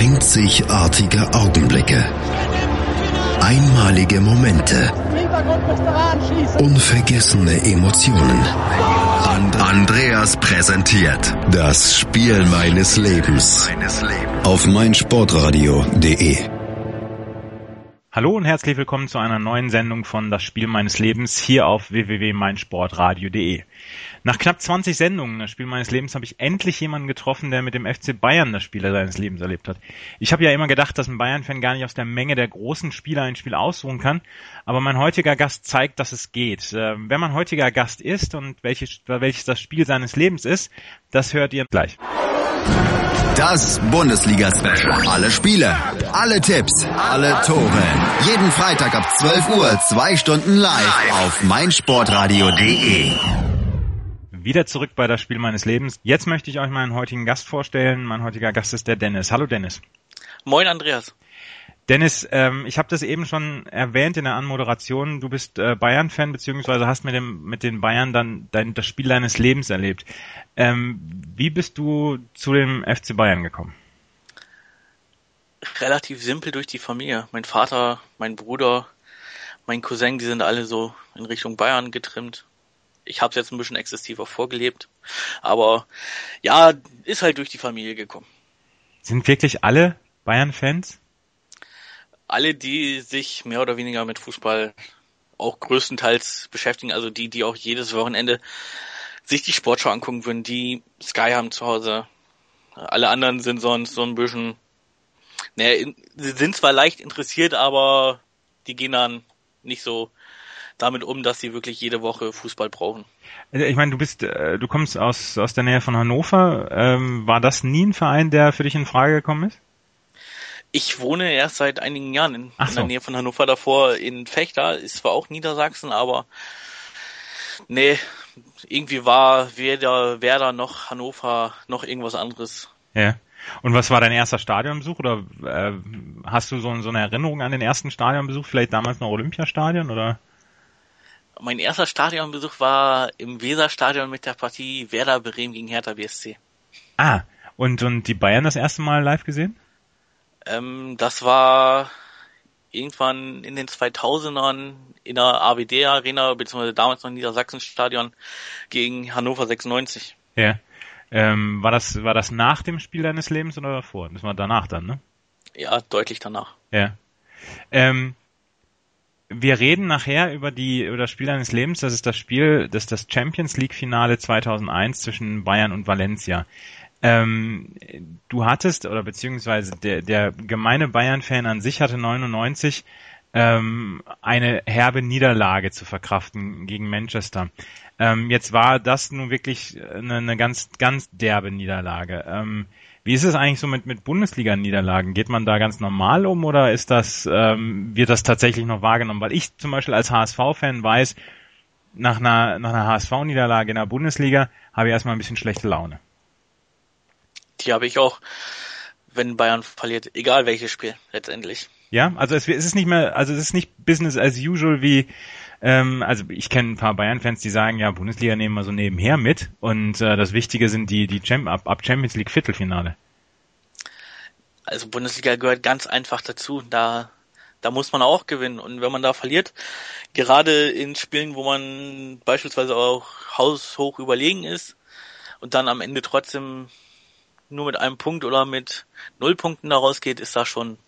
Einzigartige Augenblicke. Einmalige Momente. Unvergessene Emotionen. And Andreas präsentiert das Spiel meines Lebens auf meinsportradio.de. Hallo und herzlich willkommen zu einer neuen Sendung von Das Spiel meines Lebens hier auf www.meinsportradio.de. Nach knapp 20 Sendungen Das Spiel meines Lebens habe ich endlich jemanden getroffen, der mit dem FC Bayern das Spiel seines Lebens erlebt hat. Ich habe ja immer gedacht, dass ein Bayern-Fan gar nicht aus der Menge der großen Spieler ein Spiel aussuchen kann, aber mein heutiger Gast zeigt, dass es geht. Ähm, wer mein heutiger Gast ist und welches, welches das Spiel seines Lebens ist, das hört ihr gleich. Das Bundesliga-Special. Alle Spiele, alle Tipps, alle Tore. Jeden Freitag ab 12 Uhr, zwei Stunden live auf meinsportradio.de. Wieder zurück bei das Spiel meines Lebens. Jetzt möchte ich euch meinen heutigen Gast vorstellen. Mein heutiger Gast ist der Dennis. Hallo Dennis. Moin Andreas. Dennis, ähm, ich habe das eben schon erwähnt in der Anmoderation. Du bist äh, Bayern-Fan beziehungsweise hast mit dem mit den Bayern dann dein, das Spiel deines Lebens erlebt. Ähm, wie bist du zu dem FC Bayern gekommen? Relativ simpel durch die Familie. Mein Vater, mein Bruder, mein Cousin, die sind alle so in Richtung Bayern getrimmt ich habe es jetzt ein bisschen exzessiver vorgelebt. Aber ja, ist halt durch die Familie gekommen. Sind wirklich alle Bayern-Fans? Alle, die sich mehr oder weniger mit Fußball auch größtenteils beschäftigen, also die, die auch jedes Wochenende sich die Sportschau angucken würden, die Sky haben zu Hause. Alle anderen sind sonst so ein bisschen, naja, sie sind zwar leicht interessiert, aber die gehen dann nicht so damit um, dass sie wirklich jede Woche Fußball brauchen. Also ich meine, du bist, äh, du kommst aus aus der Nähe von Hannover. Ähm, war das nie ein Verein, der für dich in Frage gekommen ist? Ich wohne erst seit einigen Jahren in, Ach in so. der Nähe von Hannover davor in Fechter, ist zwar auch Niedersachsen, aber nee, irgendwie war weder Werder noch Hannover noch irgendwas anderes. Ja. Und was war dein erster Stadionbesuch oder äh, hast du so, so eine Erinnerung an den ersten Stadionbesuch? Vielleicht damals noch Olympiastadion oder? Mein erster Stadionbesuch war im Weserstadion mit der Partie Werder Bremen gegen Hertha BSC. Ah, und, und die Bayern das erste Mal live gesehen? Ähm, das war irgendwann in den 2000ern in der AWD Arena, beziehungsweise damals noch Niedersachsenstadion gegen Hannover 96. Ja. Ähm, war das, war das nach dem Spiel deines Lebens oder davor? Das war danach dann, ne? Ja, deutlich danach. Ja. Ähm, wir reden nachher über die über das Spiel deines Lebens. Das ist das Spiel, das ist das Champions League Finale 2001 zwischen Bayern und Valencia. Ähm, du hattest oder beziehungsweise der der gemeine Bayern-Fan an sich hatte 99 ähm, eine herbe Niederlage zu verkraften gegen Manchester. Ähm, jetzt war das nun wirklich eine, eine ganz ganz derbe Niederlage. Ähm, wie ist es eigentlich so mit, mit Bundesliga-Niederlagen? Geht man da ganz normal um oder ist das, ähm, wird das tatsächlich noch wahrgenommen? Weil ich zum Beispiel als HSV-Fan weiß, nach einer, nach einer HSV-Niederlage in der Bundesliga habe ich erstmal ein bisschen schlechte Laune. Die habe ich auch, wenn Bayern verliert, egal welches Spiel letztendlich. Ja, also es, es ist nicht mehr, also es ist nicht Business as usual wie, ähm, also ich kenne ein paar Bayern-Fans, die sagen, ja, Bundesliga nehmen wir so nebenher mit und äh, das Wichtige sind die, die Champ ab, ab Champions League Viertelfinale. Also Bundesliga gehört ganz einfach dazu. Da, da muss man auch gewinnen. Und wenn man da verliert, gerade in Spielen, wo man beispielsweise auch haushoch überlegen ist und dann am Ende trotzdem nur mit einem Punkt oder mit null Punkten da rausgeht, ist das schon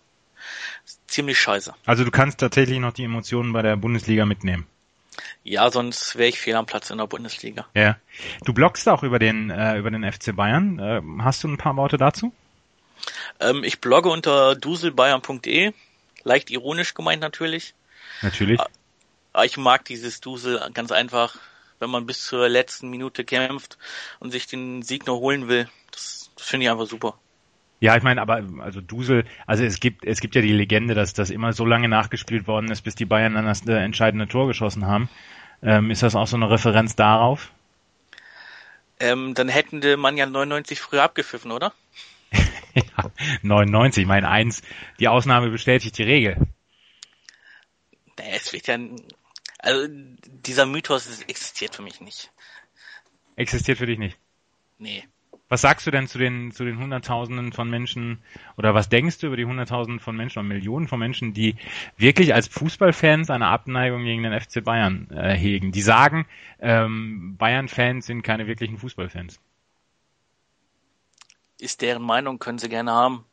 ziemlich scheiße. Also du kannst tatsächlich noch die Emotionen bei der Bundesliga mitnehmen. Ja, sonst wäre ich fehl am Platz in der Bundesliga. Ja. Du bloggst auch über den äh, über den FC Bayern. Äh, hast du ein paar Worte dazu? Ähm, ich blogge unter duselbayern.de, leicht ironisch gemeint natürlich. Natürlich. Aber ich mag dieses Dusel ganz einfach, wenn man bis zur letzten Minute kämpft und sich den Sieg noch holen will. Das, das finde ich einfach super. Ja, ich meine, aber also Dusel, also es gibt es gibt ja die Legende, dass das immer so lange nachgespielt worden ist, bis die Bayern dann das äh, entscheidende Tor geschossen haben. Ähm, ist das auch so eine Referenz darauf? Ähm, dann hätten die man ja 99 früher abgepfiffen, oder? ja, 99, mein eins, die Ausnahme bestätigt die Regel. Es wird ja, also dieser Mythos existiert für mich nicht. Existiert für dich nicht? Nee. Was sagst du denn zu den, zu den Hunderttausenden von Menschen oder was denkst du über die Hunderttausenden von Menschen oder Millionen von Menschen, die wirklich als Fußballfans eine Abneigung gegen den FC Bayern äh, hegen? Die sagen, ähm, Bayern-Fans sind keine wirklichen Fußballfans. Ist deren Meinung, können sie gerne haben.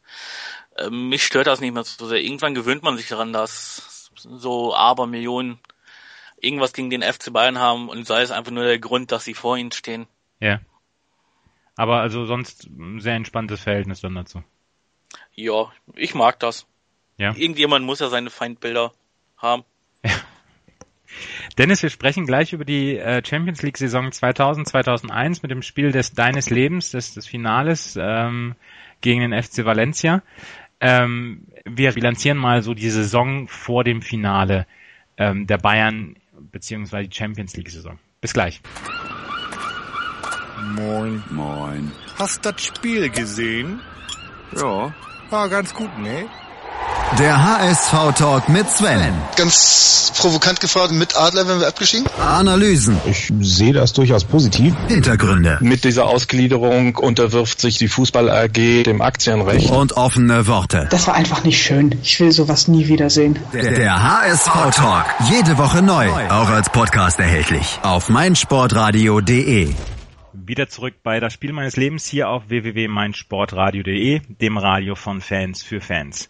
Ähm, mich stört das nicht mehr so sehr. Irgendwann gewöhnt man sich daran, dass so Abermillionen irgendwas gegen den FC Bayern haben und sei es einfach nur der Grund, dass sie vor ihnen stehen. Ja. Aber also sonst ein sehr entspanntes Verhältnis dann dazu. Ja, ich mag das. Ja. Irgendjemand muss ja seine Feindbilder haben. Ja. Dennis, wir sprechen gleich über die äh, Champions League Saison 2000, 2001 mit dem Spiel des deines Lebens, des, des Finales ähm, gegen den FC Valencia. Ähm, wir bilanzieren mal so die Saison vor dem Finale ähm, der Bayern beziehungsweise die Champions League Saison. Bis gleich. Moin. Moin. Hast das Spiel gesehen? Ja. War ganz gut, ne? Der HSV-Talk mit Sven. Ganz provokant gefragt, mit Adler werden wir abgeschieden? Analysen. Ich sehe das durchaus positiv. Hintergründe. Mit dieser Ausgliederung unterwirft sich die Fußball AG dem Aktienrecht. Und offene Worte. Das war einfach nicht schön. Ich will sowas nie wiedersehen. Der, der HSV-Talk. Jede Woche neu. Auch als Podcast erhältlich. Auf meinsportradio.de wieder zurück bei das Spiel meines Lebens hier auf www.meinsportradio.de, dem Radio von Fans für Fans.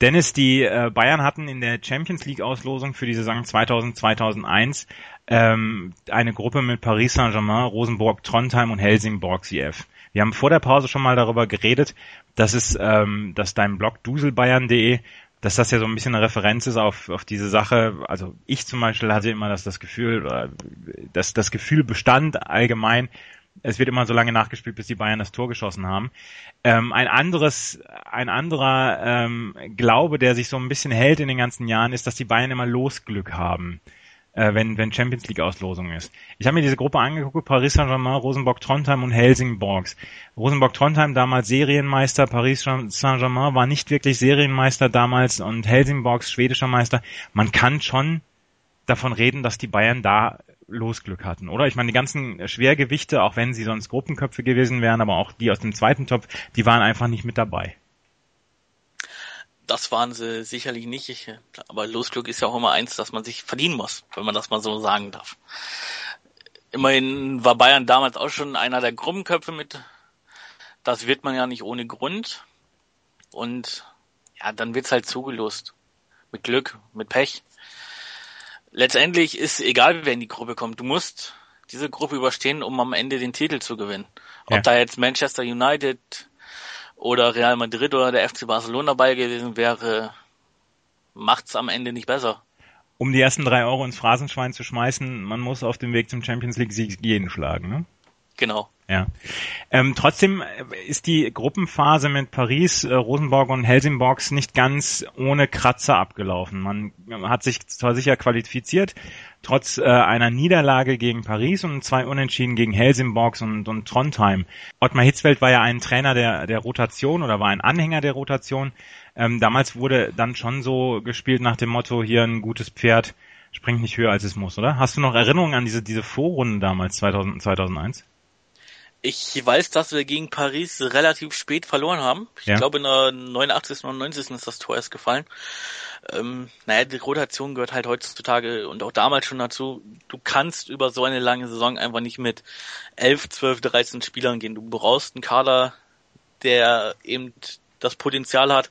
Dennis, die äh, Bayern hatten in der Champions League Auslosung für die Saison 2000-2001 ähm, eine Gruppe mit Paris Saint-Germain, Rosenborg, Trondheim und Helsingborg CF. Wir haben vor der Pause schon mal darüber geredet, dass es, ähm, dass dein Blog duselbayern.de dass das ja so ein bisschen eine Referenz ist auf, auf diese Sache. Also ich zum Beispiel hatte immer das, das Gefühl, dass das Gefühl bestand allgemein, es wird immer so lange nachgespielt, bis die Bayern das Tor geschossen haben. Ähm, ein anderes, ein anderer ähm, Glaube, der sich so ein bisschen hält in den ganzen Jahren, ist, dass die Bayern immer Losglück haben äh, wenn, wenn Champions League Auslosung ist. Ich habe mir diese Gruppe angeguckt, Paris Saint-Germain, Rosenborg Trondheim und Helsingborgs. Rosenborg Trondheim damals Serienmeister, Paris Saint-Germain war nicht wirklich Serienmeister damals und Helsingborgs schwedischer Meister. Man kann schon davon reden, dass die Bayern da Losglück hatten, oder? Ich meine, die ganzen Schwergewichte, auch wenn sie sonst Gruppenköpfe gewesen wären, aber auch die aus dem zweiten Topf, die waren einfach nicht mit dabei das waren sie sicherlich nicht. Aber Losglück ist ja auch immer eins, dass man sich verdienen muss, wenn man das mal so sagen darf. Immerhin war Bayern damals auch schon einer der Gruppenköpfe mit. Das wird man ja nicht ohne Grund. Und ja, dann wird's halt zugelost. Mit Glück, mit Pech. Letztendlich ist egal, wer in die Gruppe kommt. Du musst diese Gruppe überstehen, um am Ende den Titel zu gewinnen. Ob ja. da jetzt Manchester United, oder Real Madrid oder der FC Barcelona dabei gewesen wäre, macht's am Ende nicht besser. Um die ersten drei Euro ins Phrasenschwein zu schmeißen, man muss auf dem Weg zum Champions League Sieg jeden schlagen, ne? Genau. Ja. Ähm, trotzdem ist die Gruppenphase mit Paris, äh, Rosenborg und Helsingborgs nicht ganz ohne Kratzer abgelaufen. Man hat sich zwar sicher qualifiziert, trotz äh, einer Niederlage gegen Paris und zwei Unentschieden gegen Helsingborgs und, und Trondheim. Ottmar Hitzfeld war ja ein Trainer der, der Rotation oder war ein Anhänger der Rotation. Ähm, damals wurde dann schon so gespielt nach dem Motto, hier ein gutes Pferd springt nicht höher als es muss, oder? Hast du noch Erinnerungen an diese, diese Vorrunden damals, 2000, 2001? Ich weiß, dass wir gegen Paris relativ spät verloren haben. Ich ja. glaube, in der 89. und 90. ist das Tor erst gefallen. Ähm, naja, die Rotation gehört halt heutzutage und auch damals schon dazu. Du kannst über so eine lange Saison einfach nicht mit 11, 12, 13 Spielern gehen. Du brauchst einen Kader, der eben das Potenzial hat,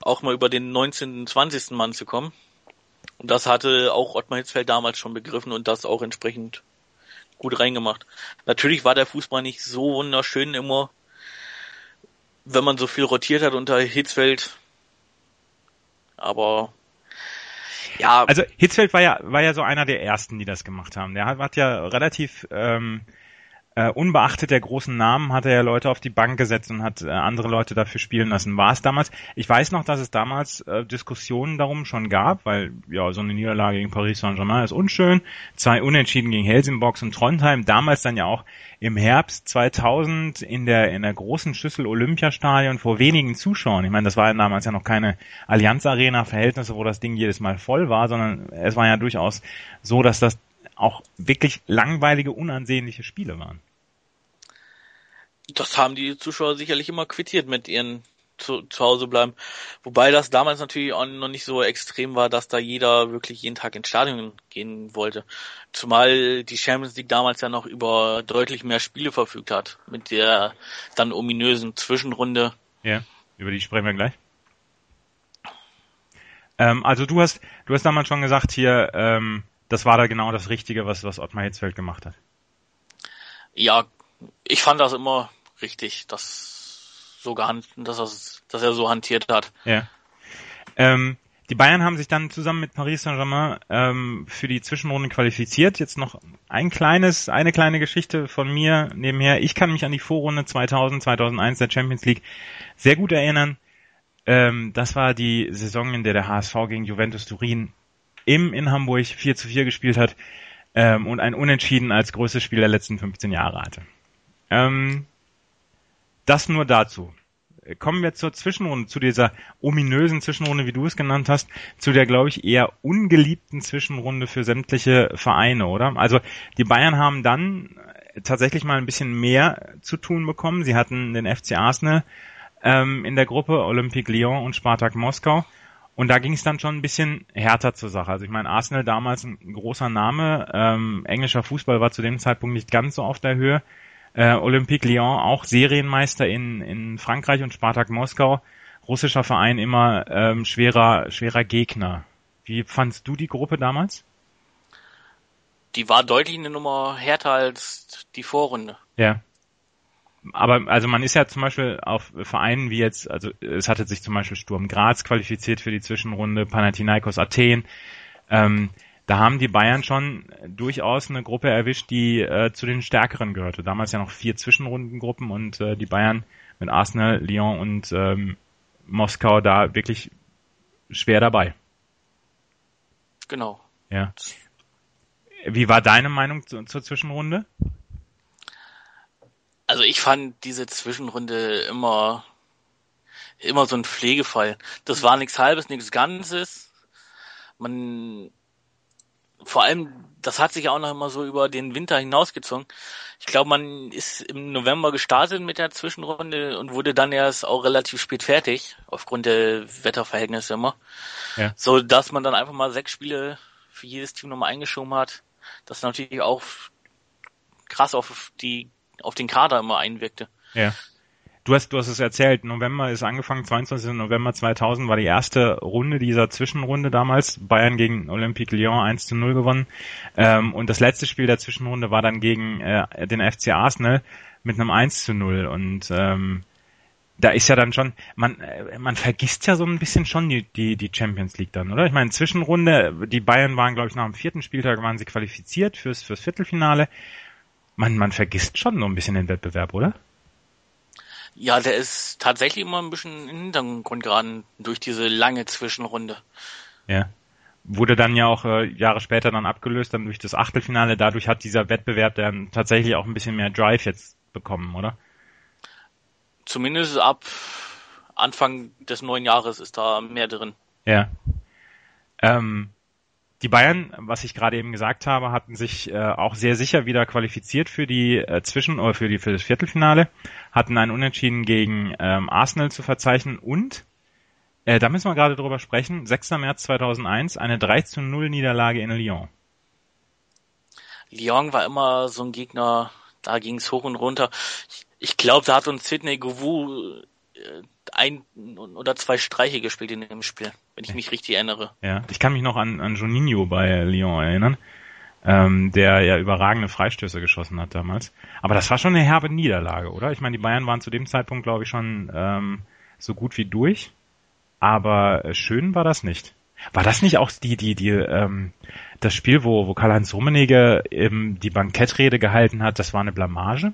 auch mal über den 19., 20. Mann zu kommen. Und das hatte auch Ottmar Hitzfeld damals schon begriffen und das auch entsprechend gut reingemacht. Natürlich war der Fußball nicht so wunderschön immer, wenn man so viel rotiert hat unter Hitzfeld. Aber ja. Also Hitzfeld war ja war ja so einer der ersten, die das gemacht haben. Der hat, hat ja relativ ähm, äh, unbeachtet der großen Namen hat er ja Leute auf die Bank gesetzt und hat äh, andere Leute dafür spielen lassen. War es damals? Ich weiß noch, dass es damals äh, Diskussionen darum schon gab, weil ja so eine Niederlage gegen Paris Saint-Germain ist unschön. Zwei Unentschieden gegen Helsingborgs und Trondheim. Damals dann ja auch im Herbst 2000 in der in der großen Schüssel Olympiastadion vor wenigen Zuschauern. Ich meine, das war ja damals ja noch keine Allianz Arena Verhältnisse, wo das Ding jedes Mal voll war, sondern es war ja durchaus so, dass das auch wirklich langweilige, unansehnliche Spiele waren. Das haben die Zuschauer sicherlich immer quittiert mit ihren zu, zu Hause bleiben. Wobei das damals natürlich auch noch nicht so extrem war, dass da jeder wirklich jeden Tag ins Stadion gehen wollte. Zumal die Champions League damals ja noch über deutlich mehr Spiele verfügt hat. Mit der dann ominösen Zwischenrunde. Ja, über die sprechen wir gleich. Ähm, also du hast, du hast damals schon gesagt hier, ähm, das war da genau das Richtige, was, was Ottmar Hitzfeld gemacht hat. Ja, ich fand das immer richtig, dass so gehandelt, dass, das, dass er so hantiert hat. Ja. Ähm, die Bayern haben sich dann zusammen mit Paris Saint-Germain ähm, für die Zwischenrunde qualifiziert. Jetzt noch ein kleines, eine kleine Geschichte von mir nebenher. Ich kann mich an die Vorrunde 2000, 2001 der Champions League sehr gut erinnern. Ähm, das war die Saison, in der der HSV gegen Juventus Turin im in Hamburg 4 zu 4 gespielt hat ähm, und ein Unentschieden als größtes Spiel der letzten 15 Jahre hatte. Ähm, das nur dazu. Kommen wir zur Zwischenrunde, zu dieser ominösen Zwischenrunde, wie du es genannt hast, zu der, glaube ich, eher ungeliebten Zwischenrunde für sämtliche Vereine, oder? Also die Bayern haben dann tatsächlich mal ein bisschen mehr zu tun bekommen. Sie hatten den FC Arsenal ähm, in der Gruppe, Olympique Lyon und Spartak Moskau. Und da ging es dann schon ein bisschen härter zur Sache. Also ich meine, Arsenal damals ein großer Name, ähm, englischer Fußball war zu dem Zeitpunkt nicht ganz so auf der Höhe. Äh, Olympique Lyon auch Serienmeister in, in Frankreich und Spartak Moskau, russischer Verein immer ähm, schwerer, schwerer Gegner. Wie fandst du die Gruppe damals? Die war deutlich eine Nummer härter als die Vorrunde. Ja aber also man ist ja zum Beispiel auf Vereinen wie jetzt, also es hatte sich zum Beispiel Sturm Graz qualifiziert für die Zwischenrunde, Panathinaikos Athen. Ähm, da haben die Bayern schon durchaus eine Gruppe erwischt, die äh, zu den stärkeren gehörte. Damals ja noch vier Zwischenrundengruppen und äh, die Bayern mit Arsenal, Lyon und ähm, Moskau da wirklich schwer dabei. Genau. Ja. Wie war deine Meinung zu, zur Zwischenrunde? Also ich fand diese Zwischenrunde immer immer so ein Pflegefall. Das war nichts Halbes, nichts Ganzes. Man vor allem, das hat sich auch noch immer so über den Winter hinausgezogen. Ich glaube, man ist im November gestartet mit der Zwischenrunde und wurde dann erst auch relativ spät fertig, aufgrund der Wetterverhältnisse immer. Ja. So dass man dann einfach mal sechs Spiele für jedes Team nochmal eingeschoben hat. Das natürlich auch krass auf die auf den Kader immer einwirkte. Ja. Du hast, du hast es erzählt, November ist angefangen, 22. November 2000 war die erste Runde dieser Zwischenrunde damals. Bayern gegen Olympique Lyon 1 zu 0 gewonnen. Ähm, und das letzte Spiel der Zwischenrunde war dann gegen äh, den FC Arsenal mit einem 1 zu 0. Und ähm, da ist ja dann schon, man, äh, man vergisst ja so ein bisschen schon die, die, die Champions League dann, oder? Ich meine, Zwischenrunde, die Bayern waren, glaube ich, nach dem vierten Spieltag waren sie qualifiziert fürs, fürs Viertelfinale man, man vergisst schon so ein bisschen den Wettbewerb, oder? Ja, der ist tatsächlich immer ein bisschen im Hintergrund geraten durch diese lange Zwischenrunde. Ja. Wurde dann ja auch äh, Jahre später dann abgelöst, dann durch das Achtelfinale. Dadurch hat dieser Wettbewerb dann tatsächlich auch ein bisschen mehr Drive jetzt bekommen, oder? Zumindest ab Anfang des neuen Jahres ist da mehr drin. Ja. Ähm, die Bayern, was ich gerade eben gesagt habe, hatten sich äh, auch sehr sicher wieder qualifiziert für die äh, Zwischen- oder für die für das Viertelfinale, hatten einen Unentschieden gegen ähm, Arsenal zu verzeichnen und äh, da müssen wir gerade drüber sprechen. 6. März 2001, eine 3 zu 0 Niederlage in Lyon. Lyon war immer so ein Gegner, da ging es hoch und runter. Ich, ich glaube, da hat uns Sidney Govou äh, ein oder zwei Streiche gespielt in dem Spiel, wenn ich mich richtig erinnere. Ja, ich kann mich noch an, an Juninho bei Lyon erinnern, ähm, der ja überragende Freistöße geschossen hat damals. Aber das war schon eine herbe Niederlage, oder? Ich meine, die Bayern waren zu dem Zeitpunkt, glaube ich, schon ähm, so gut wie durch. Aber schön war das nicht. War das nicht auch die, die, die, ähm, das Spiel, wo, wo Karl-Heinz Rummenigge ähm, die Bankettrede gehalten hat, das war eine Blamage?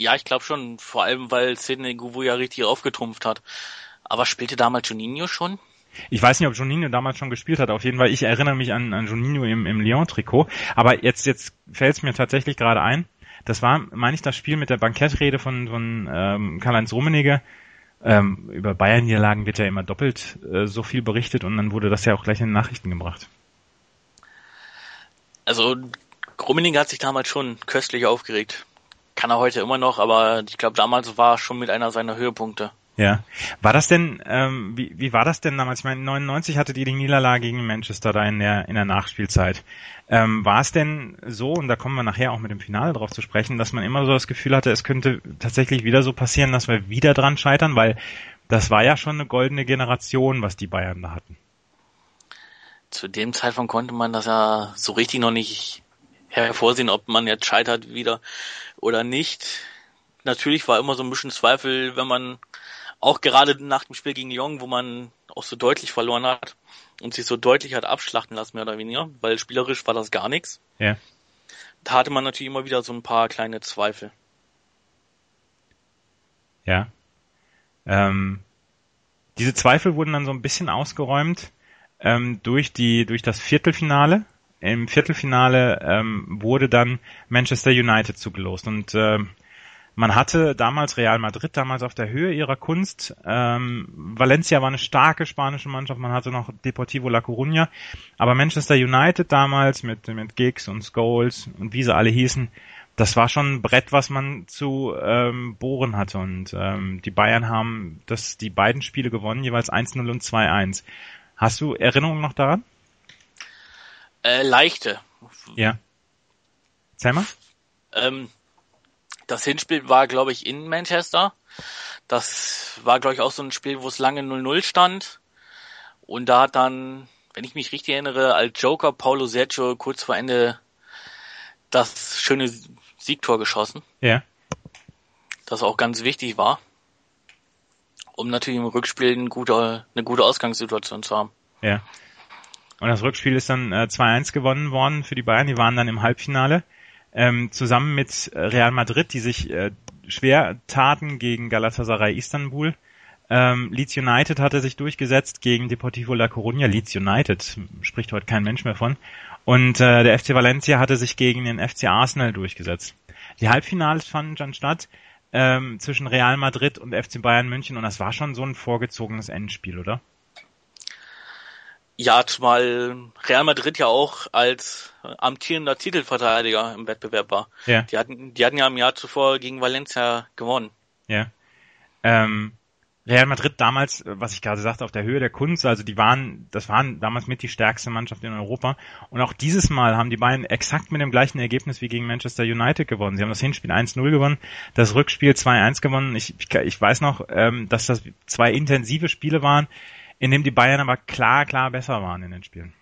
Ja, ich glaube schon, vor allem weil Sidney Guvu ja richtig aufgetrumpft hat. Aber spielte damals Juninho schon? Ich weiß nicht, ob Juninho damals schon gespielt hat. Auf jeden Fall, ich erinnere mich an, an Juninho im, im Lyon-Trikot. Aber jetzt, jetzt fällt es mir tatsächlich gerade ein. Das war, meine ich, das Spiel mit der Bankettrede von, von ähm, Karl-Heinz Rummenigge. Ähm, über Bayern-Niederlagen wird ja immer doppelt äh, so viel berichtet und dann wurde das ja auch gleich in den Nachrichten gebracht. Also Rummenigge hat sich damals schon köstlich aufgeregt kann er heute immer noch, aber ich glaube, damals war schon mit einer seiner Höhepunkte. Ja. War das denn, ähm, wie, wie war das denn damals? Ich meine, 99 hattet ihr die Niederlage gegen Manchester da in der, in der Nachspielzeit. Ähm, war es denn so, und da kommen wir nachher auch mit dem Finale drauf zu sprechen, dass man immer so das Gefühl hatte, es könnte tatsächlich wieder so passieren, dass wir wieder dran scheitern, weil das war ja schon eine goldene Generation, was die Bayern da hatten. Zu dem Zeitpunkt konnte man das ja so richtig noch nicht hervorsehen, ob man jetzt scheitert wieder oder nicht. Natürlich war immer so ein bisschen Zweifel, wenn man auch gerade nach dem Spiel gegen Lyon, wo man auch so deutlich verloren hat und sich so deutlich hat abschlachten lassen, mehr oder weniger, weil spielerisch war das gar nichts. Ja. Da hatte man natürlich immer wieder so ein paar kleine Zweifel. Ja. Ähm, diese Zweifel wurden dann so ein bisschen ausgeräumt ähm, durch die durch das Viertelfinale. Im Viertelfinale ähm, wurde dann Manchester United zugelost und ähm, man hatte damals Real Madrid damals auf der Höhe ihrer Kunst. Ähm, Valencia war eine starke spanische Mannschaft. Man hatte noch Deportivo La Coruña. Aber Manchester United damals mit, mit Giggs und Scholes und wie sie alle hießen, das war schon ein Brett, was man zu ähm, bohren hatte. Und ähm, die Bayern haben das, die beiden Spiele gewonnen, jeweils 1-0 und 2-1. Hast du Erinnerungen noch daran? Äh, leichte. Ja. Erzähl mal. Ähm, das Hinspiel war, glaube ich, in Manchester. Das war, glaube ich, auch so ein Spiel, wo es lange 0-0 stand. Und da hat dann, wenn ich mich richtig erinnere, als Joker Paulo Sergio kurz vor Ende das schöne Siegtor geschossen. Ja. Das auch ganz wichtig war. Um natürlich im Rückspiel eine gute, eine gute Ausgangssituation zu haben. Ja. Und das Rückspiel ist dann äh, 2-1 gewonnen worden für die Bayern. Die waren dann im Halbfinale ähm, zusammen mit Real Madrid, die sich äh, schwer taten gegen Galatasaray Istanbul. Ähm, Leeds United hatte sich durchgesetzt gegen Deportivo La Coruña. Leeds United spricht heute kein Mensch mehr von. Und äh, der FC Valencia hatte sich gegen den FC Arsenal durchgesetzt. Die Halbfinals fanden dann statt ähm, zwischen Real Madrid und FC Bayern München und das war schon so ein vorgezogenes Endspiel, oder? Ja, zumal Real Madrid ja auch als amtierender Titelverteidiger im Wettbewerb war. Ja. Die hatten, die hatten ja im Jahr zuvor gegen Valencia gewonnen. Ja. Ähm, Real Madrid damals, was ich gerade sagte, auf der Höhe der Kunst, also die waren, das waren damals mit die stärkste Mannschaft in Europa. Und auch dieses Mal haben die beiden exakt mit dem gleichen Ergebnis wie gegen Manchester United gewonnen. Sie haben das Hinspiel 1-0 gewonnen, das Rückspiel 2-1 gewonnen. Ich, ich, weiß noch, ähm, dass das zwei intensive Spiele waren in dem die Bayern aber klar, klar besser waren in den Spielen.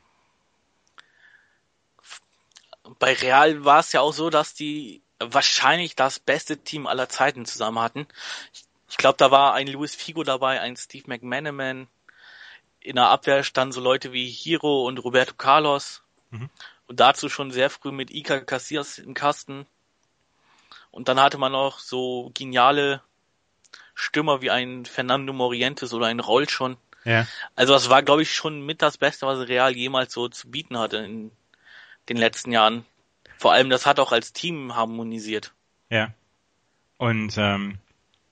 Bei Real war es ja auch so, dass die wahrscheinlich das beste Team aller Zeiten zusammen hatten. Ich, ich glaube, da war ein Luis Figo dabei, ein Steve McManaman. In der Abwehr standen so Leute wie Hiro und Roberto Carlos. Mhm. Und dazu schon sehr früh mit Iker Casillas im Kasten. Und dann hatte man noch so geniale Stürmer wie ein Fernando Morientes oder ein Roll schon. Ja. Also das war, glaube ich, schon mit das Beste, was Real jemals so zu bieten hatte in den letzten Jahren. Vor allem, das hat auch als Team harmonisiert. Ja. Und ähm,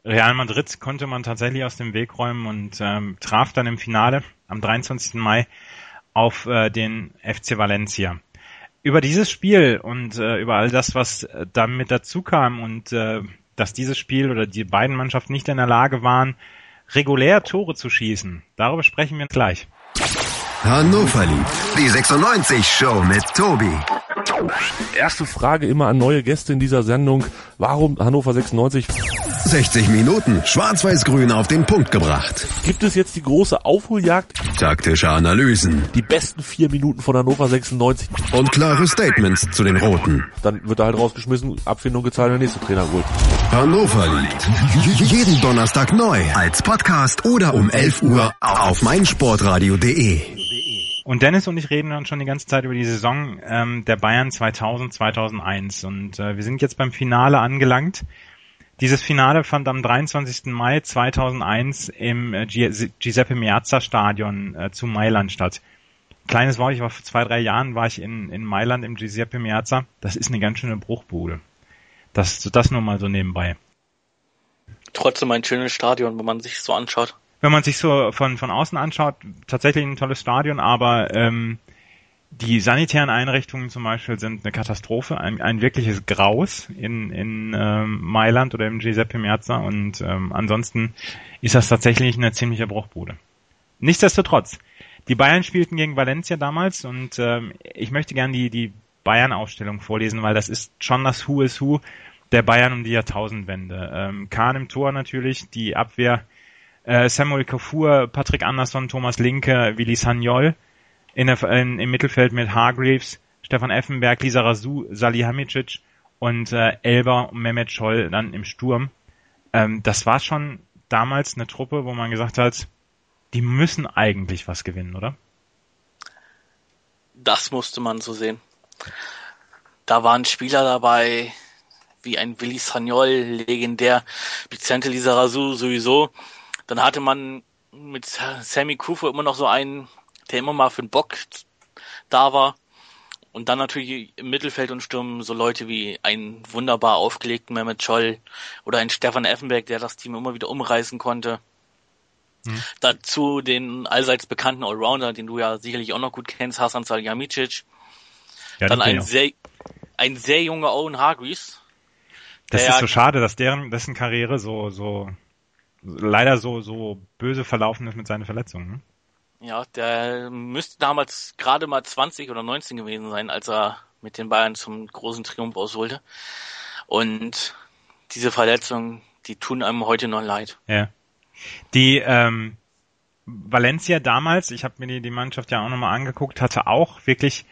Real Madrid konnte man tatsächlich aus dem Weg räumen und ähm, traf dann im Finale am 23. Mai auf äh, den FC Valencia. Über dieses Spiel und äh, über all das, was äh, damit dazu kam und äh, dass dieses Spiel oder die beiden Mannschaften nicht in der Lage waren, regulär Tore zu schießen. Darüber sprechen wir gleich. Hannover liebt die 96 Show mit Tobi. Erste Frage immer an neue Gäste in dieser Sendung. Warum Hannover 96? 60 Minuten schwarz-weiß-grün auf den Punkt gebracht. Gibt es jetzt die große Aufholjagd? Taktische Analysen. Die besten vier Minuten von Hannover 96. Und klare Statements zu den Roten. Dann wird er halt rausgeschmissen, Abfindung gezahlt, der nächste Trainer holt. Hannover liebt. Jeden Donnerstag neu. Als Podcast oder um 11 Uhr auf meinsportradio.de. Und Dennis und ich reden dann schon die ganze Zeit über die Saison ähm, der Bayern 2000, 2001. Und äh, wir sind jetzt beim Finale angelangt. Dieses Finale fand am 23. Mai 2001 im äh, Giuseppe Meazza Stadion äh, zu Mailand statt. Kleines Wort, ich war vor zwei, drei Jahren war ich in, in Mailand im Giuseppe Meazza. Das ist eine ganz schöne Bruchbude. Das, das nur mal so nebenbei. Trotzdem ein schönes Stadion, wenn man sich so anschaut. Wenn man sich so von, von außen anschaut, tatsächlich ein tolles Stadion, aber ähm, die sanitären Einrichtungen zum Beispiel sind eine Katastrophe, ein, ein wirkliches Graus in, in ähm, Mailand oder im Giuseppe Meazza und ähm, ansonsten ist das tatsächlich eine ziemliche Bruchbude. Nichtsdestotrotz, die Bayern spielten gegen Valencia damals und ähm, ich möchte gerne die, die Bayern-Aufstellung vorlesen, weil das ist schon das Who is Who der Bayern um die Jahrtausendwende. Ähm, Kahn im Tor natürlich, die Abwehr äh, Samuel Kafur, Patrick Andersson, Thomas Linke, Willi Sagnol, in der, in, im Mittelfeld mit Hargreaves, Stefan Effenberg, Lisa Rasu, Salihamidzic und äh, Elber und Mehmet Scholl dann im Sturm. Ähm, das war schon damals eine Truppe, wo man gesagt hat, die müssen eigentlich was gewinnen, oder? Das musste man so sehen. Da waren Spieler dabei, wie ein Willi Sagnol, legendär, Vicente Lizarazu sowieso. Dann hatte man mit Sammy Kufo immer noch so einen, der immer mal für den Bock da war. Und dann natürlich im Mittelfeld und Sturm so Leute wie ein wunderbar aufgelegten Mehmet Scholl oder ein Stefan Effenberg, der das Team immer wieder umreißen konnte. Mhm. Dazu den allseits bekannten Allrounder, den du ja sicherlich auch noch gut kennst, Hasan Salihamidzic. Ja, dann ein sehr, ein sehr junger Owen Hargreaves. Das ist so schade, dass deren, dessen Karriere so, so, leider so, so böse verlaufen ist mit seinen Verletzungen. Ja, der müsste damals gerade mal 20 oder 19 gewesen sein, als er mit den Bayern zum großen Triumph ausholte. Und diese Verletzungen, die tun einem heute noch leid. Ja. Die ähm, Valencia damals, ich habe mir die, die Mannschaft ja auch nochmal angeguckt, hatte auch wirklich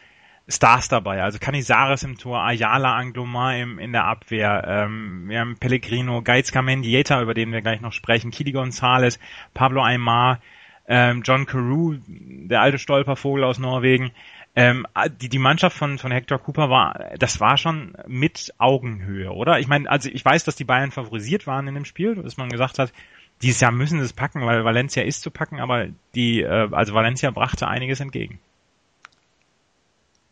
Stars dabei. Also Canizares im Tor, Ayala Anglomar im, in der Abwehr, ähm, wir haben Pellegrino, Geizka Mendieta, über den wir gleich noch sprechen, Kili Gonzalez, Pablo Aymar, ähm, John Carew, der alte Stolpervogel aus Norwegen. Ähm, die, die Mannschaft von, von Hector Cooper war, das war schon mit Augenhöhe, oder? Ich meine, also ich weiß, dass die Bayern favorisiert waren in dem Spiel, dass man gesagt hat, dieses Jahr müssen sie es packen, weil Valencia ist zu packen, aber die, äh, also Valencia brachte einiges entgegen.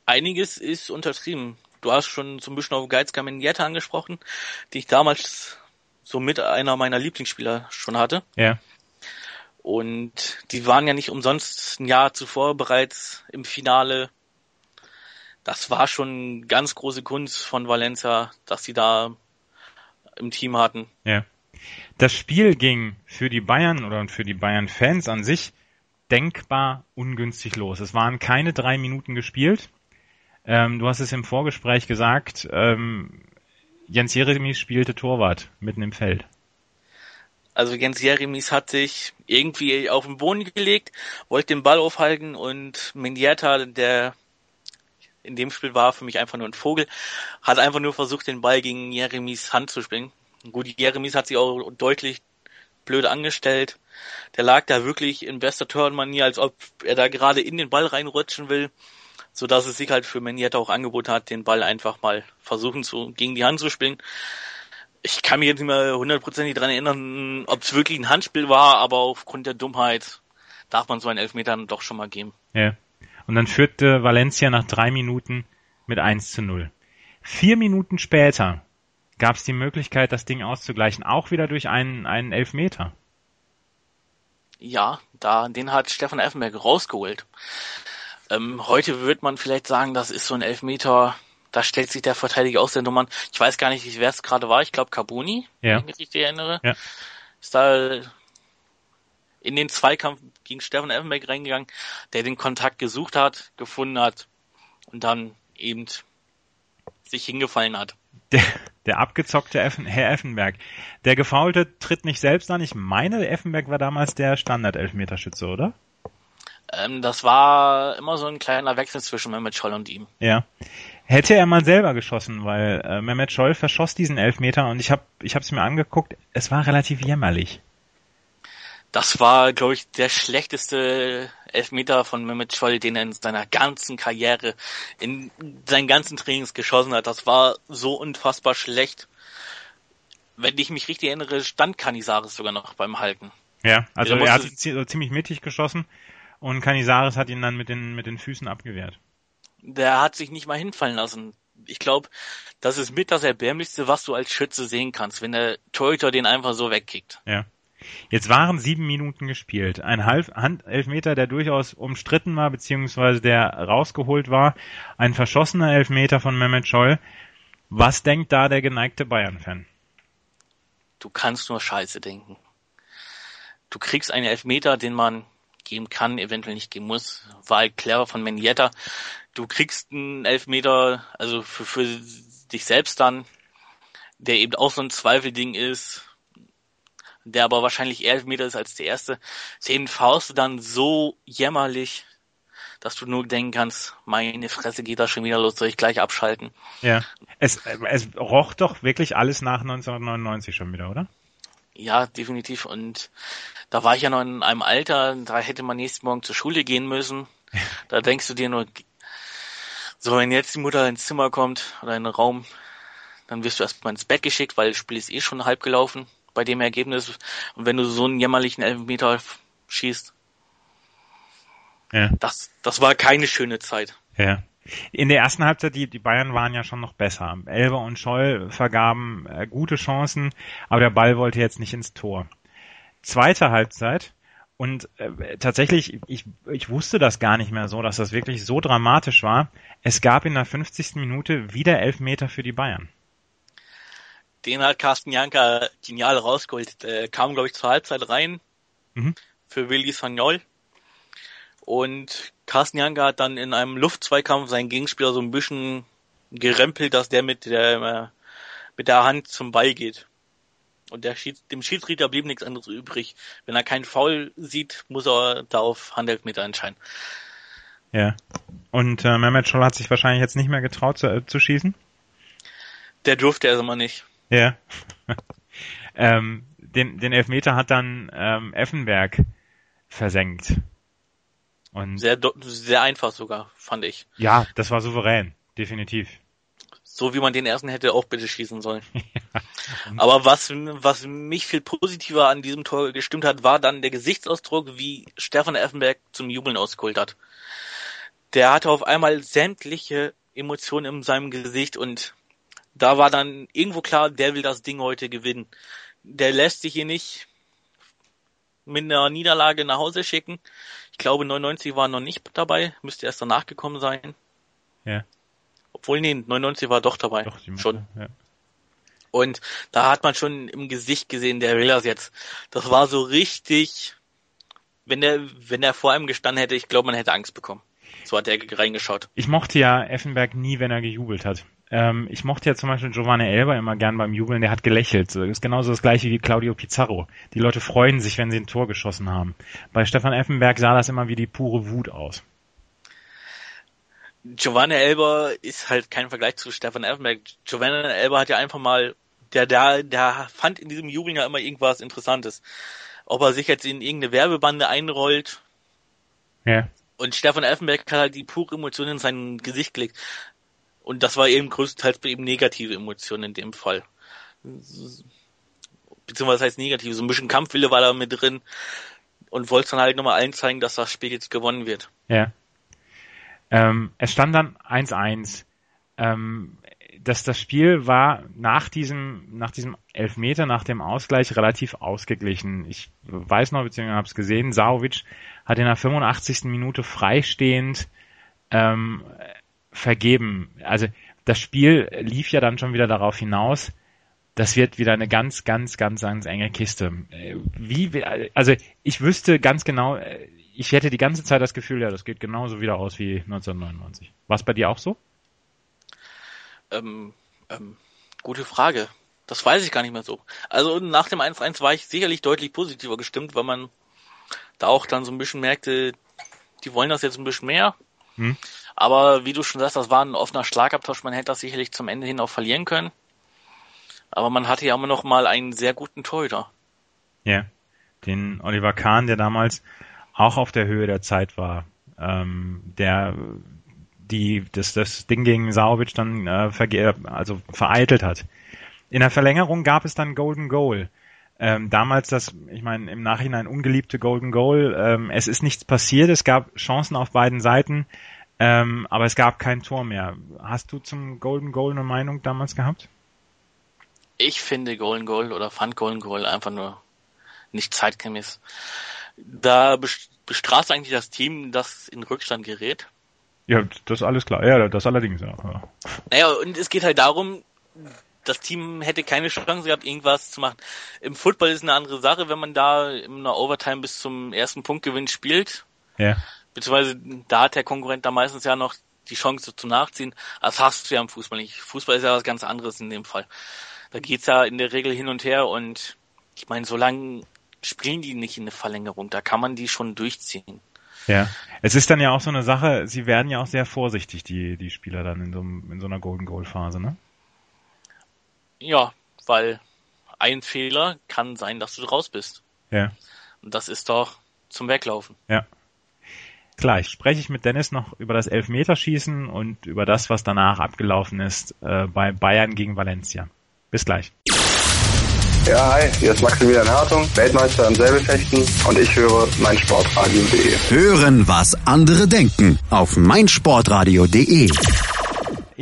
Einiges ist untertrieben. Du hast schon zum Beispiel auf Geizka Mendieta angesprochen, die ich damals so mit einer meiner Lieblingsspieler schon hatte. Ja. Und die waren ja nicht umsonst ein Jahr zuvor bereits im Finale. Das war schon ganz große Kunst von Valencia, dass sie da im Team hatten. Ja. Das Spiel ging für die Bayern oder für die Bayern-Fans an sich denkbar ungünstig los. Es waren keine drei Minuten gespielt. Ähm, du hast es im Vorgespräch gesagt, ähm, Jens Jeremies spielte Torwart mitten im Feld. Also Jens Jeremies hat sich irgendwie auf den Boden gelegt, wollte den Ball aufhalten und Mendieta, der in dem Spiel war für mich einfach nur ein Vogel, hat einfach nur versucht, den Ball gegen Jeremies Hand zu springen. Gut, Jeremies hat sich auch deutlich blöd angestellt. Der lag da wirklich in bester Turnmanier, als ob er da gerade in den Ball reinrutschen will, so dass es sich halt für Mendieta auch angeboten hat, den Ball einfach mal versuchen zu, gegen die Hand zu spielen ich kann mich jetzt nicht mehr hundertprozentig dran erinnern, ob es wirklich ein Handspiel war, aber aufgrund der Dummheit darf man so einen Elfmeter dann doch schon mal geben. Ja. Und dann führte Valencia nach drei Minuten mit 1 zu 0. Vier Minuten später gab es die Möglichkeit, das Ding auszugleichen, auch wieder durch einen, einen Elfmeter. Ja, da, den hat Stefan Effenberg rausgeholt. Ähm, heute wird man vielleicht sagen, das ist so ein Elfmeter, da stellt sich der Verteidiger aus der Nummern. Ich weiß gar nicht, wer es gerade war. Ich glaube Carboni, ja. wenn ich mich richtig erinnere. Ja. Ist da in den Zweikampf gegen Stefan Effenberg reingegangen, der den Kontakt gesucht hat, gefunden hat und dann eben sich hingefallen hat. Der, der abgezockte Effen, Herr Effenberg. Der Gefaulte tritt nicht selbst an. Ich meine, Effenberg war damals der Standard-Elfmeterschütze, oder? Ähm, das war immer so ein kleiner Wechsel zwischen Mehmet Scholl und ihm. Ja. Hätte er mal selber geschossen, weil äh, Mehmet Scholl verschoss diesen Elfmeter und ich habe ich es mir angeguckt, es war relativ jämmerlich. Das war, glaube ich, der schlechteste Elfmeter von Mehmet Scholl, den er in seiner ganzen Karriere, in seinen ganzen Trainings geschossen hat. Das war so unfassbar schlecht. Wenn ich mich richtig erinnere, stand Canizares sogar noch beim Halten. Ja, also er hat ziemlich mittig geschossen und Canizares hat ihn dann mit den, mit den Füßen abgewehrt der hat sich nicht mal hinfallen lassen. Ich glaube, das ist mit das Erbärmlichste, was du als Schütze sehen kannst, wenn der Torhüter den einfach so wegkickt. Ja. Jetzt waren sieben Minuten gespielt. Ein Halb Handelfmeter, der durchaus umstritten war, beziehungsweise der rausgeholt war. Ein verschossener Elfmeter von Mehmet Scholl. Was denkt da der geneigte Bayern-Fan? Du kannst nur Scheiße denken. Du kriegst einen Elfmeter, den man geben kann, eventuell nicht geben muss. War halt clever von Mendieta. Du kriegst einen Elfmeter, also für, für dich selbst dann, der eben auch so ein Zweifelding ist, der aber wahrscheinlich eher Elfmeter ist als der erste. Den faust du dann so jämmerlich, dass du nur denken kannst, meine Fresse geht da schon wieder los, soll ich gleich abschalten. Ja. Es, es roch doch wirklich alles nach 1999 schon wieder, oder? Ja, definitiv. Und da war ich ja noch in einem Alter, da hätte man nächsten Morgen zur Schule gehen müssen. Da denkst du dir nur, so, wenn jetzt die Mutter ins Zimmer kommt oder in den Raum, dann wirst du erstmal ins Bett geschickt, weil das Spiel ist eh schon halb gelaufen bei dem Ergebnis. Und wenn du so einen jämmerlichen Elfmeter schießt, ja. das, das war keine schöne Zeit. Ja. In der ersten Halbzeit, die, die Bayern waren ja schon noch besser. Elber und Scholl vergaben äh, gute Chancen, aber der Ball wollte jetzt nicht ins Tor. Zweite Halbzeit, und äh, tatsächlich, ich, ich wusste das gar nicht mehr so, dass das wirklich so dramatisch war. Es gab in der 50. Minute wieder Elfmeter für die Bayern. Den hat Carsten Janka genial rausgeholt. Äh, kam, glaube ich, zur Halbzeit rein Mhm. für Willi Sagnol. Und Carsten Janka hat dann in einem Luftzweikampf seinen Gegenspieler so ein bisschen gerempelt, dass der mit der, äh, mit der Hand zum Ball geht. Und der Schieds dem Schiedsrichter blieb nichts anderes übrig. Wenn er keinen Foul sieht, muss er da auf Handelfmeter entscheiden. Ja. Und äh, Mehmet Scholl hat sich wahrscheinlich jetzt nicht mehr getraut zu, äh, zu schießen? Der durfte er immer nicht. Ja. ähm, den, den Elfmeter hat dann ähm, Effenberg versenkt. Und Sehr, sehr einfach sogar, fand ich. ja, das war souverän, definitiv. So wie man den ersten hätte auch bitte schießen sollen. Aber was, was mich viel positiver an diesem Tor gestimmt hat, war dann der Gesichtsausdruck, wie Stefan Effenberg zum Jubeln ausgeholt hat. Der hatte auf einmal sämtliche Emotionen in seinem Gesicht und da war dann irgendwo klar, der will das Ding heute gewinnen. Der lässt sich hier nicht mit einer Niederlage nach Hause schicken. Ich glaube, 99 war noch nicht dabei, müsste erst danach gekommen sein. Ja. Obwohl, nee, 99 war doch dabei. Doch, die schon. Ja. Und da hat man schon im Gesicht gesehen, der will das jetzt. Das war so richtig, wenn der, wenn der vor einem gestanden hätte, ich glaube, man hätte Angst bekommen. So hat er reingeschaut. Ich mochte ja Effenberg nie, wenn er gejubelt hat. Ähm, ich mochte ja zum Beispiel Giovanni Elber immer gern beim Jubeln, der hat gelächelt. Das ist genauso das gleiche wie Claudio Pizarro. Die Leute freuen sich, wenn sie ein Tor geschossen haben. Bei Stefan Effenberg sah das immer wie die pure Wut aus. Giovanni Elber ist halt kein Vergleich zu Stefan Effenberg. Giovanni Elber hat ja einfach mal, der, der, der fand in diesem Jubeln ja immer irgendwas Interessantes. Ob er sich jetzt in irgendeine Werbebande einrollt, Ja. Und Stefan Effenberg hat halt die pure Emotion in sein Gesicht gelegt. Und das war eben größtenteils ihm negative Emotionen in dem Fall. Beziehungsweise heißt negativ. So ein bisschen Kampfwille war da mit drin und wollte dann halt nochmal allen zeigen, dass das Spiel jetzt gewonnen wird. Ja. Ähm, es stand dann 1-1. Ähm, dass das Spiel war nach diesem, nach diesem Elfmeter, nach dem Ausgleich relativ ausgeglichen. Ich weiß noch, beziehungsweise habe es gesehen, Saovic hat in der 85. Minute freistehend ähm, vergeben. Also das Spiel lief ja dann schon wieder darauf hinaus, das wird wieder eine ganz, ganz, ganz, ganz enge Kiste. Äh, Wie, also ich wüsste ganz genau, äh, ich hätte die ganze Zeit das Gefühl, ja, das geht genauso wieder aus wie 1999. War es bei dir auch so? Ähm, ähm, gute Frage. Das weiß ich gar nicht mehr so. Also nach dem 1-1 war ich sicherlich deutlich positiver gestimmt, weil man da auch dann so ein bisschen merkte, die wollen das jetzt ein bisschen mehr. Hm. Aber wie du schon sagst, das war ein offener Schlagabtausch. Man hätte das sicherlich zum Ende hin auch verlieren können. Aber man hatte ja immer noch mal einen sehr guten Torhüter. Ja. Den Oliver Kahn, der damals auch auf der Höhe der Zeit war. Ähm, der die das, das Ding gegen Saubic dann äh, verge also vereitelt hat. In der Verlängerung gab es dann Golden Goal. Ähm, damals das, ich meine, im Nachhinein ungeliebte Golden Goal. Ähm, es ist nichts passiert, es gab Chancen auf beiden Seiten, ähm, aber es gab kein Tor mehr. Hast du zum Golden Goal eine Meinung damals gehabt? Ich finde Golden Goal oder fand Golden Goal einfach nur nicht zeitgemäß. Da bestraft eigentlich das Team, das in Rückstand gerät. Ja, das ist alles klar. Ja, das allerdings, ja. Naja, und es geht halt darum, das Team hätte keine Chance gehabt, irgendwas zu machen. Im Football ist eine andere Sache, wenn man da in einer Overtime bis zum ersten Punktgewinn spielt. Ja. Beziehungsweise da hat der Konkurrent da meistens ja noch die Chance zu nachziehen. Das hast du ja im Fußball nicht. Fußball ist ja was ganz anderes in dem Fall. Da geht's ja in der Regel hin und her und ich meine, solange spielen die nicht in eine Verlängerung, da kann man die schon durchziehen. Ja, es ist dann ja auch so eine Sache, sie werden ja auch sehr vorsichtig, die, die Spieler dann in so, in so einer Golden Goal Phase, ne? Ja, weil ein Fehler kann sein, dass du raus bist. Ja. Und das ist doch zum Weglaufen. Ja. Gleich spreche ich mit Dennis noch über das Elfmeterschießen und über das, was danach abgelaufen ist äh, bei Bayern gegen Valencia. Bis gleich. Ja, hi, hier ist Maximilian Hartung, Weltmeister im Säbelfechten und ich höre meinsportradio.de. Hören, was andere denken auf meinsportradio.de.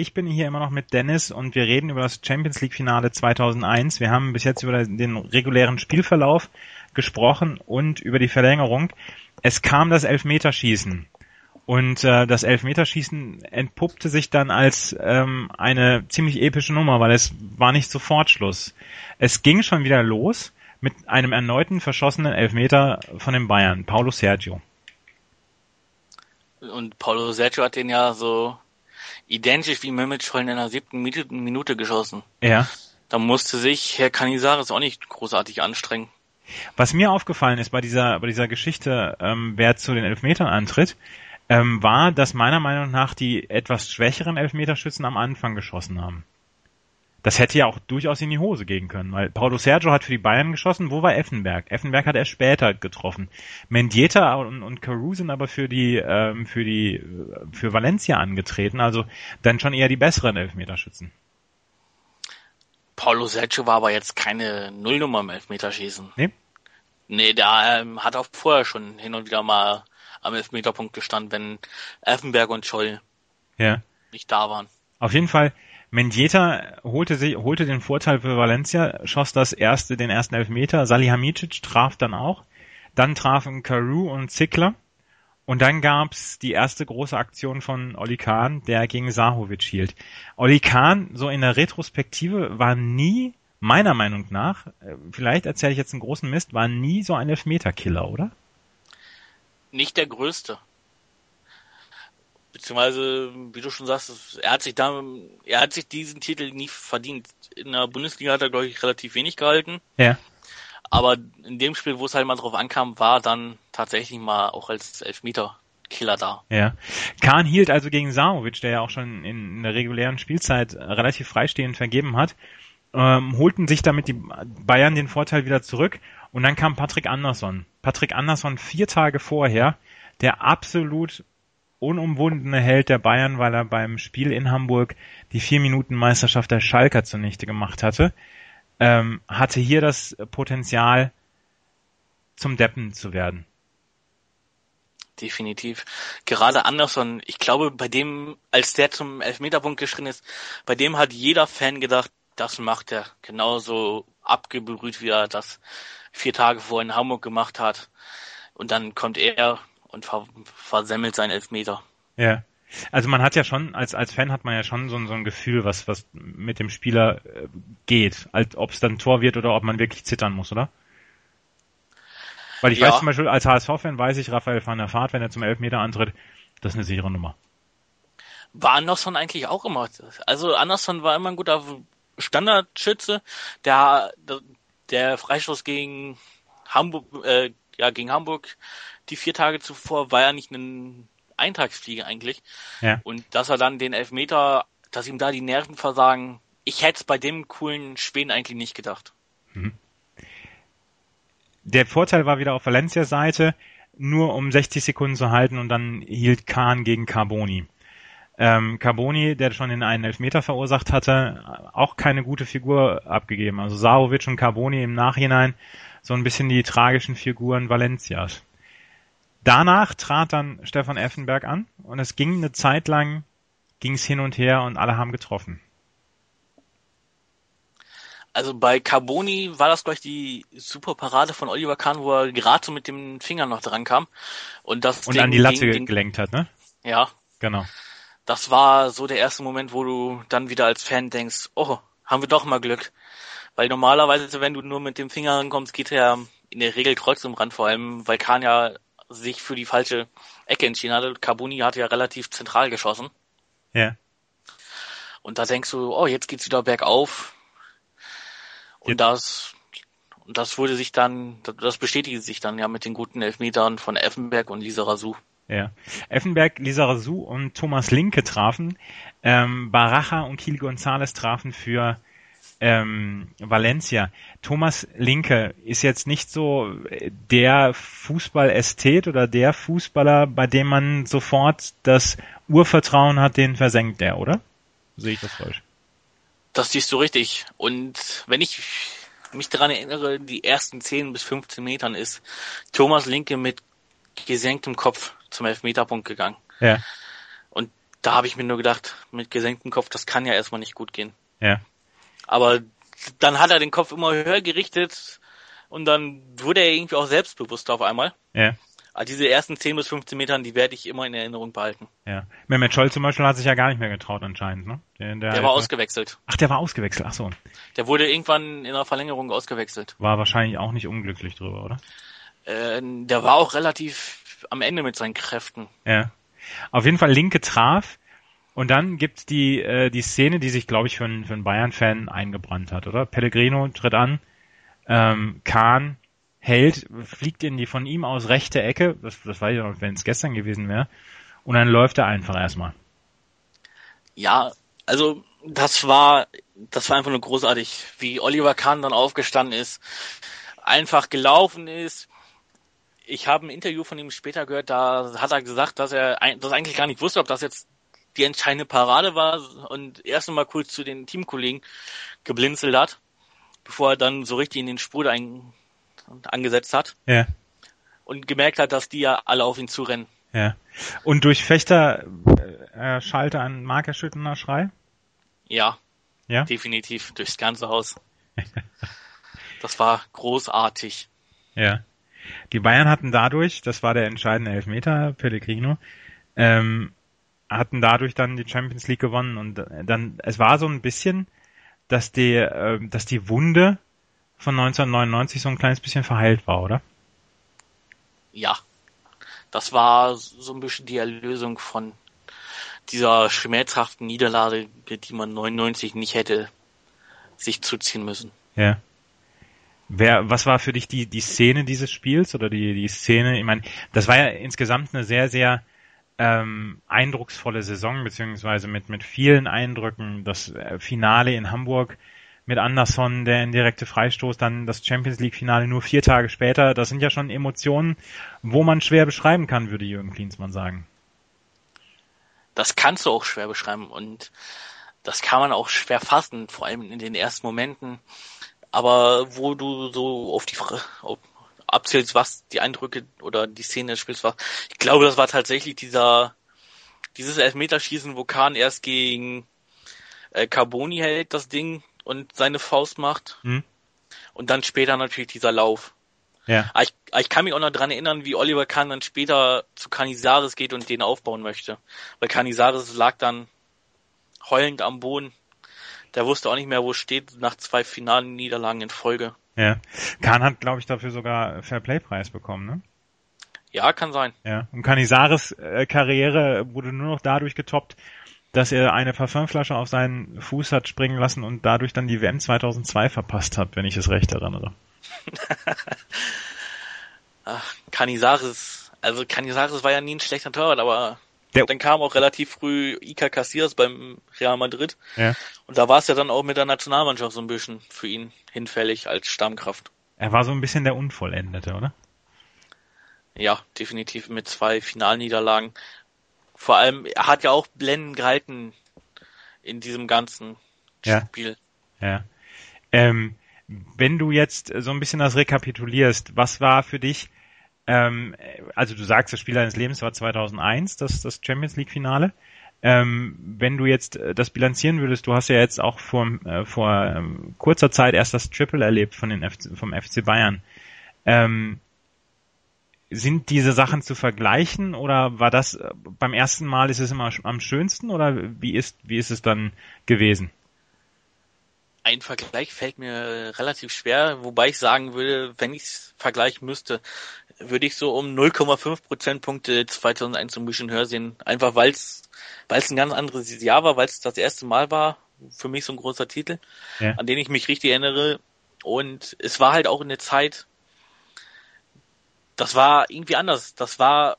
Ich bin hier immer noch mit Dennis und wir reden über das Champions League Finale 2001. Wir haben bis jetzt über den regulären Spielverlauf gesprochen und über die Verlängerung. Es kam das Elfmeterschießen. Und äh, das Elfmeterschießen entpuppte sich dann als ähm, eine ziemlich epische Nummer, weil es war nicht sofort Schluss. Es ging schon wieder los mit einem erneuten verschossenen Elfmeter von den Bayern, Paulo Sergio. Und Paulo Sergio hat den ja so identisch wie Mehmet Scholl in der siebten Minute geschossen. Ja. Da musste sich Herr Canizares auch nicht großartig anstrengen. Was mir aufgefallen ist bei dieser, bei dieser Geschichte, ähm, wer zu den Elfmetern antritt, ähm, war, dass meiner Meinung nach die etwas schwächeren Elfmeterschützen am Anfang geschossen haben. Das hätte ja auch durchaus in die Hose gehen können, weil Paulo Sergio hat für die Bayern geschossen. Wo war Effenberg? Effenberg hat erst später getroffen. Mendieta und, und Carew sind aber für die ähm, für die für Valencia angetreten, also dann schon eher die besseren Elfmeterschützen. Paulo Sergio war aber jetzt keine Nullnummer im Elfmeterschießen. Nee? Nee, der ähm, hat auch vorher schon hin und wieder mal am Elfmeterpunkt gestanden, wenn Effenberg und Scholl ja. nicht da waren. Auf jeden Fall Mendieta holte, sich, holte den Vorteil für Valencia, schoss das erste, den ersten Elfmeter. Salihamidzic traf dann auch. Dann trafen Carew und Zickler. Und dann gab's die erste große Aktion von Oli Kahn, der gegen Sahovic hielt. Oli Kahn, so in der Retrospektive, war nie, meiner Meinung nach, äh, vielleicht erzähle ich jetzt einen großen Mist, war nie so ein Elfmeterkiller, oder? Nicht der größte beziehungsweise, wie du schon sagst, er hat sich da, er hat sich diesen Titel nie verdient. In der Bundesliga hat er, glaube ich, relativ wenig gehalten. Ja. Aber in dem Spiel, wo es halt mal drauf ankam, war dann tatsächlich mal auch als Elfmeter-Killer da. Ja. Kahn hielt also gegen Samovic, der ja auch schon in, in der regulären Spielzeit relativ freistehend vergeben hat, ähm, holten sich damit die Bayern den Vorteil wieder zurück und dann kam Patrick Andersson. Patrick Andersson vier Tage vorher, der absolut unumwundene Held der Bayern, weil er beim Spiel in Hamburg die vier Minuten Meisterschaft der Schalker zunichte gemacht hatte, ähm, hatte hier das Potenzial, zum Deppen zu werden. Definitiv. Gerade Anderson, ich glaube, bei dem, als der zum Elfmeterpunkt geschrien ist, bei dem hat jeder Fan gedacht, das macht er genauso abgebrüht, wie er das vier Tage vorher in Hamburg gemacht hat. Und dann kommt er und ver versemmelt seinen Elfmeter. Ja. Also man hat ja schon, als, als Fan hat man ja schon so, so ein Gefühl, was, was mit dem Spieler äh, geht. Als, ob es dann Tor wird oder ob man wirklich zittern muss, oder? Weil ich ja. weiß zum Beispiel, als HSV-Fan weiß ich, Raphael van der Vaart, wenn er zum Elfmeter antritt, das ist eine sichere Nummer. War Anderson eigentlich auch immer. Also Anderson war immer ein guter Standardschütze. Der, der Freistoß gegen Hamburg, äh, ja, gegen Hamburg die vier Tage zuvor war ja nicht ein Eintagsfliege eigentlich. Ja. Und dass er dann den Elfmeter, dass ihm da die Nerven versagen, ich hätte es bei dem coolen Schweden eigentlich nicht gedacht. Mhm. Der Vorteil war wieder auf Valencia Seite, nur um 60 Sekunden zu halten und dann hielt Kahn gegen Carboni. Ähm, Carboni, der schon in einen Elfmeter verursacht hatte, auch keine gute Figur abgegeben. Also Sarovic und Carboni im Nachhinein so ein bisschen die tragischen Figuren Valencias. Danach trat dann Stefan Effenberg an und es ging eine Zeit lang, ging es hin und her und alle haben getroffen. Also bei Carboni war das gleich die super Parade von Oliver Kahn, wo er gerade so mit dem Finger noch dran kam. Und das Und Ding an die Latte den- gelenkt hat, ne? Ja, Genau. das war so der erste Moment, wo du dann wieder als Fan denkst, oh, haben wir doch mal Glück. Weil normalerweise, wenn du nur mit dem Finger rankommst, geht er in der Regel kreuz um Rand, vor allem, weil Kahn ja sich für die falsche Ecke entschieden hatte. Carboni hatte ja relativ zentral geschossen. Ja. Und da denkst du, oh, jetzt geht's wieder bergauf. Und Jetzt- das, und das wurde sich dann, das bestätigte sich dann ja mit den guten Elfmetern von Effenberg und Lisa Razou. Ja. Effenberg, Lisa Razou und Thomas Linke trafen. Ähm, Baraja und Kiel González trafen für ähm, Valencia. Thomas Linke ist jetzt nicht so der Fußballästhet oder der Fußballer, bei dem man sofort das Urvertrauen hat, den versenkt der, oder? Sehe ich das falsch? Das siehst du richtig. Und wenn ich mich daran erinnere, die ersten 10 bis 15 Metern ist Thomas Linke mit gesenktem Kopf zum Elfmeterpunkt gegangen. Ja, Und da habe ich mir nur gedacht, mit gesenktem Kopf, das kann ja erstmal nicht gut gehen. ja, Aber dann hat er den Kopf immer höher gerichtet und dann wurde er irgendwie auch selbstbewusster auf einmal. ja. Aber diese ersten 10 bis 15 Metern, die werde ich immer in Erinnerung behalten. Ja. Mehmet Scholl zum Beispiel hat sich ja gar nicht mehr getraut anscheinend, ne? Der, Der war ausgewechselt. Ach, der war ausgewechselt, ach so. Der wurde irgendwann in der Verlängerung ausgewechselt. War wahrscheinlich auch nicht unglücklich drüber, oder? Äh, der war auch relativ am Ende mit seinen Kräften. Ja. Auf jeden Fall Linke traf. Und dann gibt's die, äh, die Szene, die sich, glaube ich, für einen, für einen Bayern-Fan eingebrannt hat, oder? Pellegrino tritt an, ähm, Kahn hält, fliegt in die von ihm aus rechte Ecke, das, das weiß ich noch, wenn es gestern gewesen wäre, und dann läuft er einfach erstmal. Ja, also das war, das war einfach nur großartig, wie Oliver Kahn dann aufgestanden ist, einfach gelaufen ist. Ich habe ein Interview von ihm später gehört, da hat er gesagt, dass er das eigentlich gar nicht wusste, ob das jetzt die entscheidende Parade war und erst einmal kurz zu den Teamkollegen geblinzelt hat, bevor er dann so richtig in den Spur ein, angesetzt hat Ja. und gemerkt hat, dass die ja alle auf ihn zurennen. Ja. Und durch Fechter äh, schallte ein markerschütternder Schrei. Ja, Ja. definitiv durchs ganze Haus. Das war großartig. Ja. Die Bayern hatten dadurch, das war der entscheidende Elfmeter, Pellegrino, ähm, hatten dadurch dann die Champions League gewonnen und äh, dann, es war so ein bisschen, dass die, äh, dass die Wunde von 1999 so ein kleines bisschen verheilt war, oder? Ja, das war so ein bisschen die Erlösung von dieser schmerzhaften Niederlage, die man 99 nicht hätte sich zuziehen müssen. Ja. Wer, was war für dich die, die Szene dieses Spiels oder die, die Szene? Ich meine, das war ja insgesamt eine sehr, sehr ähm, eindrucksvolle Saison, beziehungsweise mit, mit vielen Eindrücken. Das äh, Finale in Hamburg mit Anderson, der indirekte Freistoß, dann das Champions League Finale nur vier Tage später. Das sind ja schon Emotionen, wo man schwer beschreiben kann, würde Jürgen Klinsmann sagen. Das kannst du auch schwer beschreiben und das kann man auch schwer fassen, vor allem in den ersten Momenten. Aber wo du so auf die Abzählst, was die Eindrücke oder die Szene des Spiels war, ich glaube, das war tatsächlich dieser dieses Elfmeterschießen, wo Kahn erst gegen äh, Carboni hält, das Ding und seine Faust macht. Hm? Und dann später natürlich dieser Lauf. Ja. Aber ich, aber ich kann mich auch noch dran erinnern, wie Oliver Kahn dann später zu Canizares geht und den aufbauen möchte. Weil Canizares lag dann heulend am Boden. Der wusste auch nicht mehr, wo es steht, nach zwei finalen Niederlagen in Folge. Ja. Kahn hat, glaube ich, dafür sogar Fairplay-Preis bekommen, ne? Ja, kann sein. Ja. Und Canizares äh, Karriere wurde nur noch dadurch getoppt, dass er eine Parfümflasche auf seinen Fuß hat springen lassen und dadurch dann die WM 2002 verpasst hat, wenn ich es recht erinnere. Ach, Canizares, also Canizares war ja nie ein schlechter Torwart, aber Der- dann kam auch relativ früh Iker Casillas beim Real Madrid. Ja. Und da war es ja dann auch mit der Nationalmannschaft so ein bisschen für ihn hinfällig als Stammkraft. Er war so ein bisschen der Unvollendete, oder? Ja, definitiv mit zwei Finalniederlagen. Vor allem, er hat ja auch blendend gehalten in diesem ganzen Ja. Spiel. Ja. Ähm, wenn du jetzt so ein bisschen das rekapitulierst, was war für dich, ähm, also du sagst, das Spiel deines Lebens war 2001, das, das Champions League Finale. Ähm, wenn du jetzt äh, das bilanzieren würdest, du hast ja jetzt auch vor, äh, vor ähm, kurzer Zeit erst das Triple erlebt von den FC, vom FC Bayern. Ähm, sind diese Sachen zu vergleichen oder war das äh, beim ersten Mal ist es immer am schönsten oder wie ist wie ist es dann gewesen? Ein Vergleich fällt mir relativ schwer, wobei ich sagen würde, wenn ich es vergleichen müsste, würde ich so um 0,5 Prozentpunkte 2001 ein bisschen höher sehen. Einfach weil es weil es ein ganz anderes Jahr war, weil es das erste Mal war, für mich so ein großer Titel, ja. an den ich mich richtig erinnere. Und es war halt auch in der Zeit, das war irgendwie anders. Das war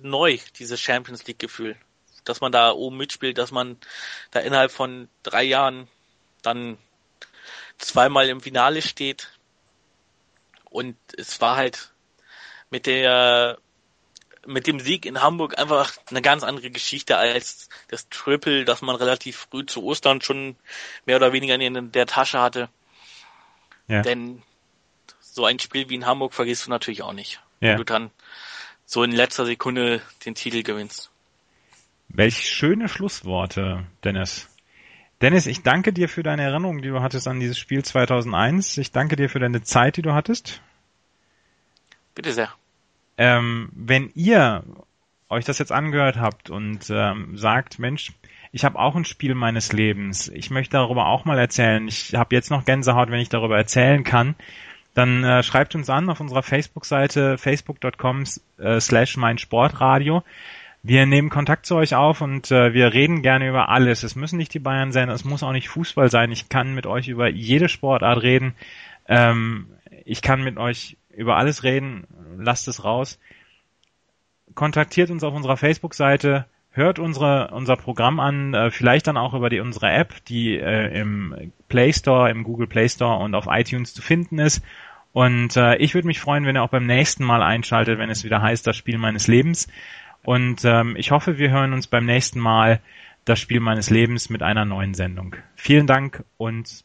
neu, dieses Champions League Gefühl. Dass man da oben mitspielt, dass man da innerhalb von drei Jahren dann zweimal im Finale steht. Und es war halt mit der mit dem Sieg in Hamburg einfach eine ganz andere Geschichte als das Triple, das man relativ früh zu Ostern schon mehr oder weniger in der Tasche hatte. Ja. Denn so ein Spiel wie in Hamburg vergisst du natürlich auch nicht. Ja. Wenn du dann so in letzter Sekunde den Titel gewinnst. Welch schöne Schlussworte, Dennis. Dennis, ich danke dir für deine Erinnerung, die du hattest an dieses Spiel 2001. Ich danke dir für deine Zeit, die du hattest. Bitte sehr. Ähm, wenn ihr euch das jetzt angehört habt und ähm, sagt, Mensch, ich habe auch ein Spiel meines Lebens, ich möchte darüber auch mal erzählen, ich habe jetzt noch Gänsehaut, wenn ich darüber erzählen kann, dann äh, schreibt uns an auf unserer Facebook-Seite facebook.com äh, slash mein Sportradio. Wir nehmen Kontakt zu euch auf und äh, wir reden gerne über alles. Es müssen nicht die Bayern sein, es muss auch nicht Fußball sein. Ich kann mit euch über jede Sportart reden. Ähm, ich kann mit euch über alles reden, lasst es raus. Kontaktiert uns auf unserer Facebook-Seite, hört unsere, unser Programm an, äh, vielleicht dann auch über die, unsere App, die äh, im Play Store, im Google Play Store und auf iTunes zu finden ist. Und äh, ich würde mich freuen, wenn ihr auch beim nächsten Mal einschaltet, wenn es wieder heißt, das Spiel meines Lebens. Und ähm, ich hoffe, wir hören uns beim nächsten Mal das Spiel meines Lebens mit einer neuen Sendung. Vielen Dank und